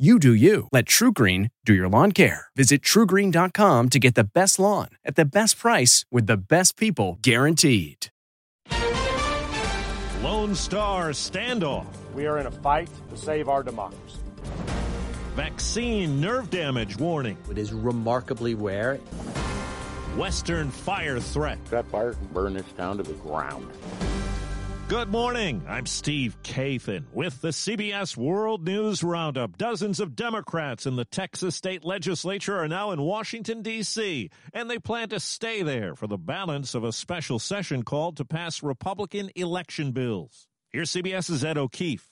You do you. Let TruGreen do your lawn care. Visit trugreen.com to get the best lawn at the best price with the best people guaranteed. Lone Star standoff. We are in a fight to save our democracy. Vaccine nerve damage warning. It is remarkably rare. Western fire threat. That fire can burn this town to the ground. Good morning. I'm Steve Kathan with the CBS World News Roundup. Dozens of Democrats in the Texas state legislature are now in Washington, D.C., and they plan to stay there for the balance of a special session called to pass Republican election bills. Here's CBS's Ed O'Keefe.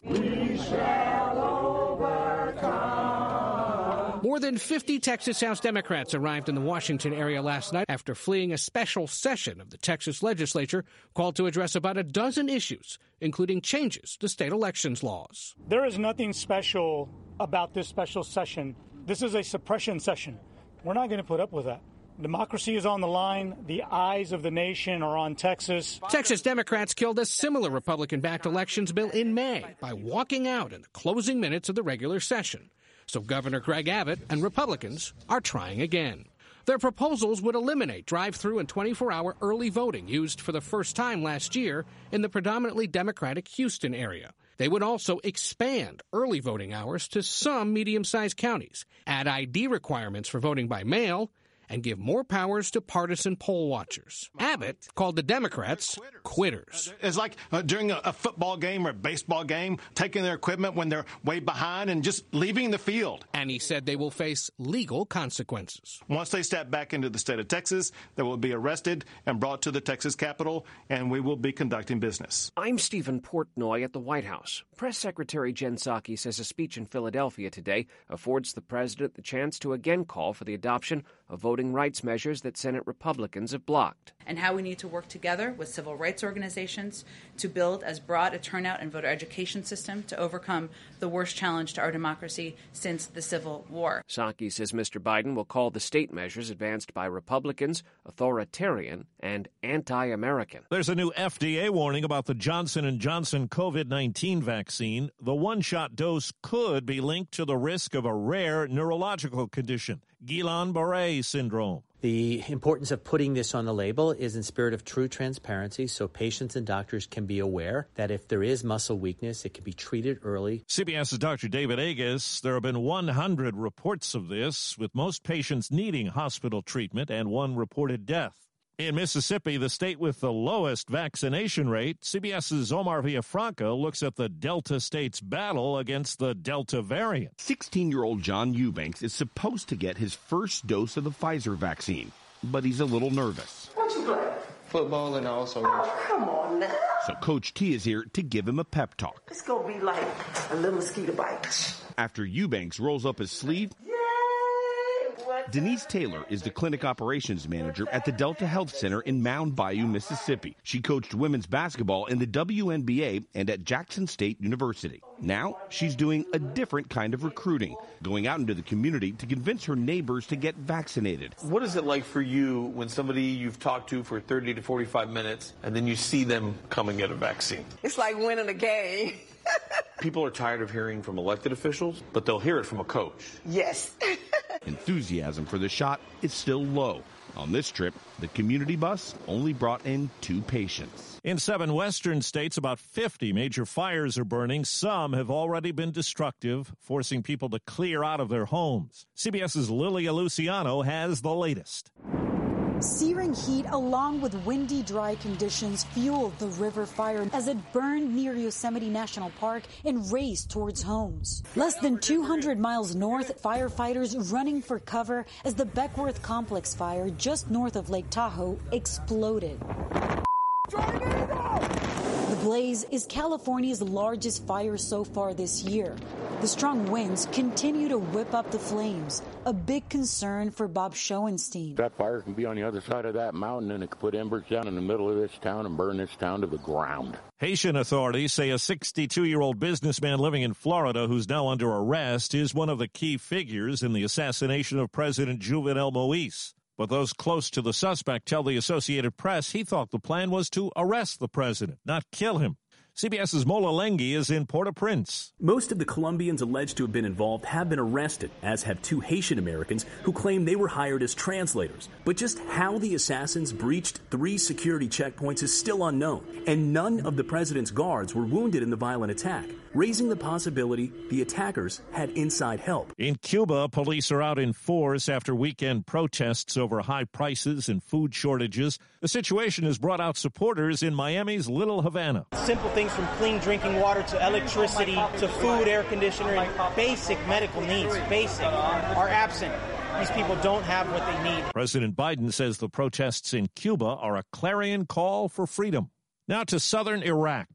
More than 50 Texas House Democrats arrived in the Washington area last night after fleeing a special session of the Texas legislature called to address about a dozen issues, including changes to state elections laws. There is nothing special about this special session. This is a suppression session. We're not going to put up with that. Democracy is on the line. The eyes of the nation are on Texas. Texas Democrats killed a similar Republican backed elections bill in May by walking out in the closing minutes of the regular session. So Governor Greg Abbott and Republicans are trying again. Their proposals would eliminate drive through and 24 hour early voting used for the first time last year in the predominantly Democratic Houston area. They would also expand early voting hours to some medium sized counties, add ID requirements for voting by mail, and give more powers to partisan poll watchers. Abbott called the Democrats quitters. It's like uh, during a, a, football game or a baseball game, taking their equipment when they're way behind and just leaving the field. And he said they will face legal consequences. Once they step back into the state of Texas, they will be arrested and brought to the Texas Capitol, and we will be conducting business. I'm Stephen Portnoy at the White House. Press Secretary Jen Psaki says a speech in Philadelphia today affords the president the chance to again call for the adoption of voting rights measures that Senate Republicans have blocked. And how we need to work together with civil rights organizations to build as broad a turnout and voter education system to overcome the worst challenge to our democracy since the Civil War. Psaki says Mr. Biden will call the state measures advanced by Republicans authoritarian and anti-American. There's a new FDA warning about the Johnson & Johnson COVID-19 vaccine. The one-shot dose could be linked to the risk of a rare neurological condition, Guillain-Barré syndrome. The importance of putting this on the label is in spirit of true transparency so patients and doctors can be aware that if there is muscle weakness, it can be treated early. CBS's Dr. David Agus. There have been 100 reports of this, with most patients needing hospital treatment and one reported death. In Mississippi, the state with the lowest vaccination rate, CBS's Omar Villafranca looks at the Delta state's battle against the Delta variant. 16 year old John Eubanks is supposed to get his first dose of the Pfizer vaccine, but he's a little nervous. What you play? Football and also. Oh, come on now. So Coach T is here to give him a pep talk. It's going to be like a little mosquito bite. After Eubanks rolls up his sleeve, Denise Taylor is the clinic operations manager at the Delta Health Center in Mound Bayou, Mississippi. She coached women's basketball in the WNBA and at Jackson State University. Now she's doing a different kind of recruiting, going out into the community to convince her neighbors to get vaccinated. What is it like for you when somebody you've talked to for 30 to 45 minutes and then you see them come and get a vaccine? It's like winning a game. People are tired of hearing from elected officials, but they'll hear it from a coach. Yes. Enthusiasm for the shot is still low. On this trip, the community bus only brought in two patients. In seven western states, about 50 major fires are burning. Some have already been destructive, forcing people to clear out of their homes. CBS's Lilia Luciano has the latest. Searing heat along with windy, dry conditions fueled the river fire as it burned near Yosemite National Park and raced towards homes. Less than 200 miles north, firefighters running for cover as the Beckwourth Complex fire just north of Lake Tahoe exploded. The blaze is California's largest fire so far this year. The strong winds continue to whip up the flames, a big concern for Bob Schoenstein. That fire can be on the other side of that mountain and it could put embers down in the middle of this town and burn this town to the ground. Haitian authorities say a 62 year old businessman living in Florida who's now under arrest is one of the key figures in the assassination of President Jovenel Moise. But those close to the suspect tell the Associated Press he thought the plan was to arrest the president, not kill him. CBS's Mola Lenghi is in Port-au-Prince. Most of the Colombians alleged to have been involved have been arrested, as have two Haitian Americans who claim they were hired as translators. But just how the assassins breached three security checkpoints is still unknown, and none of the president's guards were wounded in the violent attack, raising the possibility the attackers had inside help. In Cuba, police are out in force after weekend protests over high prices and food shortages. The situation has brought out supporters in Miami's Little Havana. Simple things from clean drinking water to electricity to food, air conditioner, basic medical needs, basic, are absent. These people don't have what they need. President Biden says the protests in Cuba are a clarion call for freedom. Now to southern Iraq.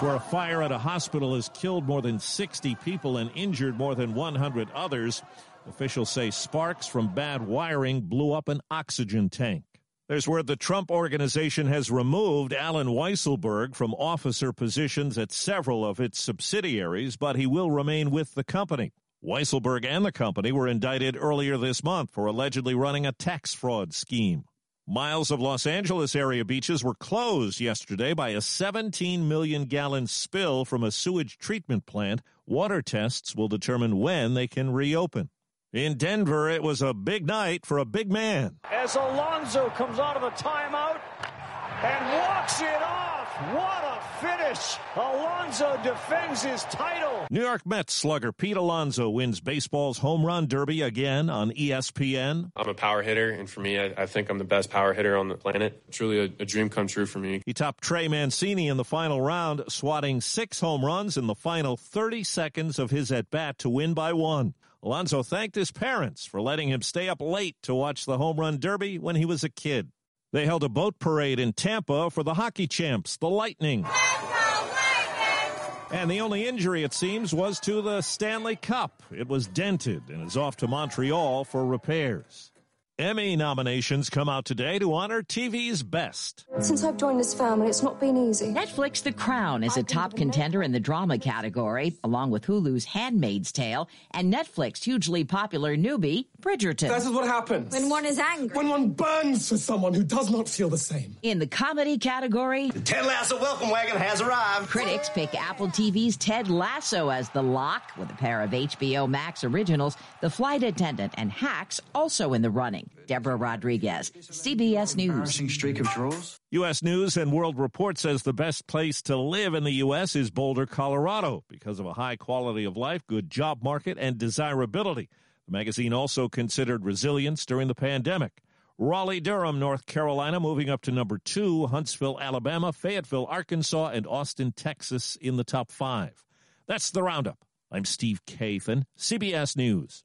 Where a fire at a hospital has killed more than 60 people and injured more than 100 others. Officials say sparks from bad wiring blew up an oxygen tank. There's where the Trump organization has removed Allen Weisselberg from officer positions at several of its subsidiaries, but he will remain with the company. Weisselberg and the company were indicted earlier this month for allegedly running a tax fraud scheme. Miles of Los Angeles area beaches were closed yesterday by a 17 million gallon spill from a sewage treatment plant. Water tests will determine when they can reopen. In Denver, it was a big night for a big man. As Alonso comes out of a timeout and walks it off. What a finish. Alonso defends his title. New York Mets slugger Pete Alonso wins baseball's home run derby again on ESPN. I'm a power hitter, and for me, I, I think I'm the best power hitter on the planet. Truly a, a dream come true for me. He topped Trey Mancini in the final round, swatting six home runs in the final 30 seconds of his at bat to win by one. Alonso thanked his parents for letting him stay up late to watch the home run derby when he was a kid. They held a boat parade in Tampa for the hockey champs, the Lightning. And the only injury, it seems, was to the Stanley Cup. It was dented and is off to Montreal for repairs. Emmy nominations come out today to honor TV's best. Since I've joined this family, it's not been easy. Netflix The Crown is a top contender in the drama category, along with Hulu's Handmaid's Tale and Netflix hugely popular newbie, Bridgerton. This is what happens. When one is angry. When one burns for someone who does not feel the same. In the comedy category, The Ted Lasso welcome wagon has arrived. critics pick Apple TV's Ted Lasso as the lock, with a pair of HBO Max originals, The Flight Attendant and Hacks also in the running. Deborah Rodriguez, CBS News. streak of draws. U.S. News and World Report says the best place to live in the U.S. is Boulder, Colorado, because of a high quality of life, good job market, and desirability. The magazine also considered resilience during the pandemic. Raleigh, Durham, North Carolina, moving up to number two. Huntsville, Alabama, Fayetteville, Arkansas, and Austin, Texas in the top five. That's the roundup. I'm Steve Kathan, CBS News.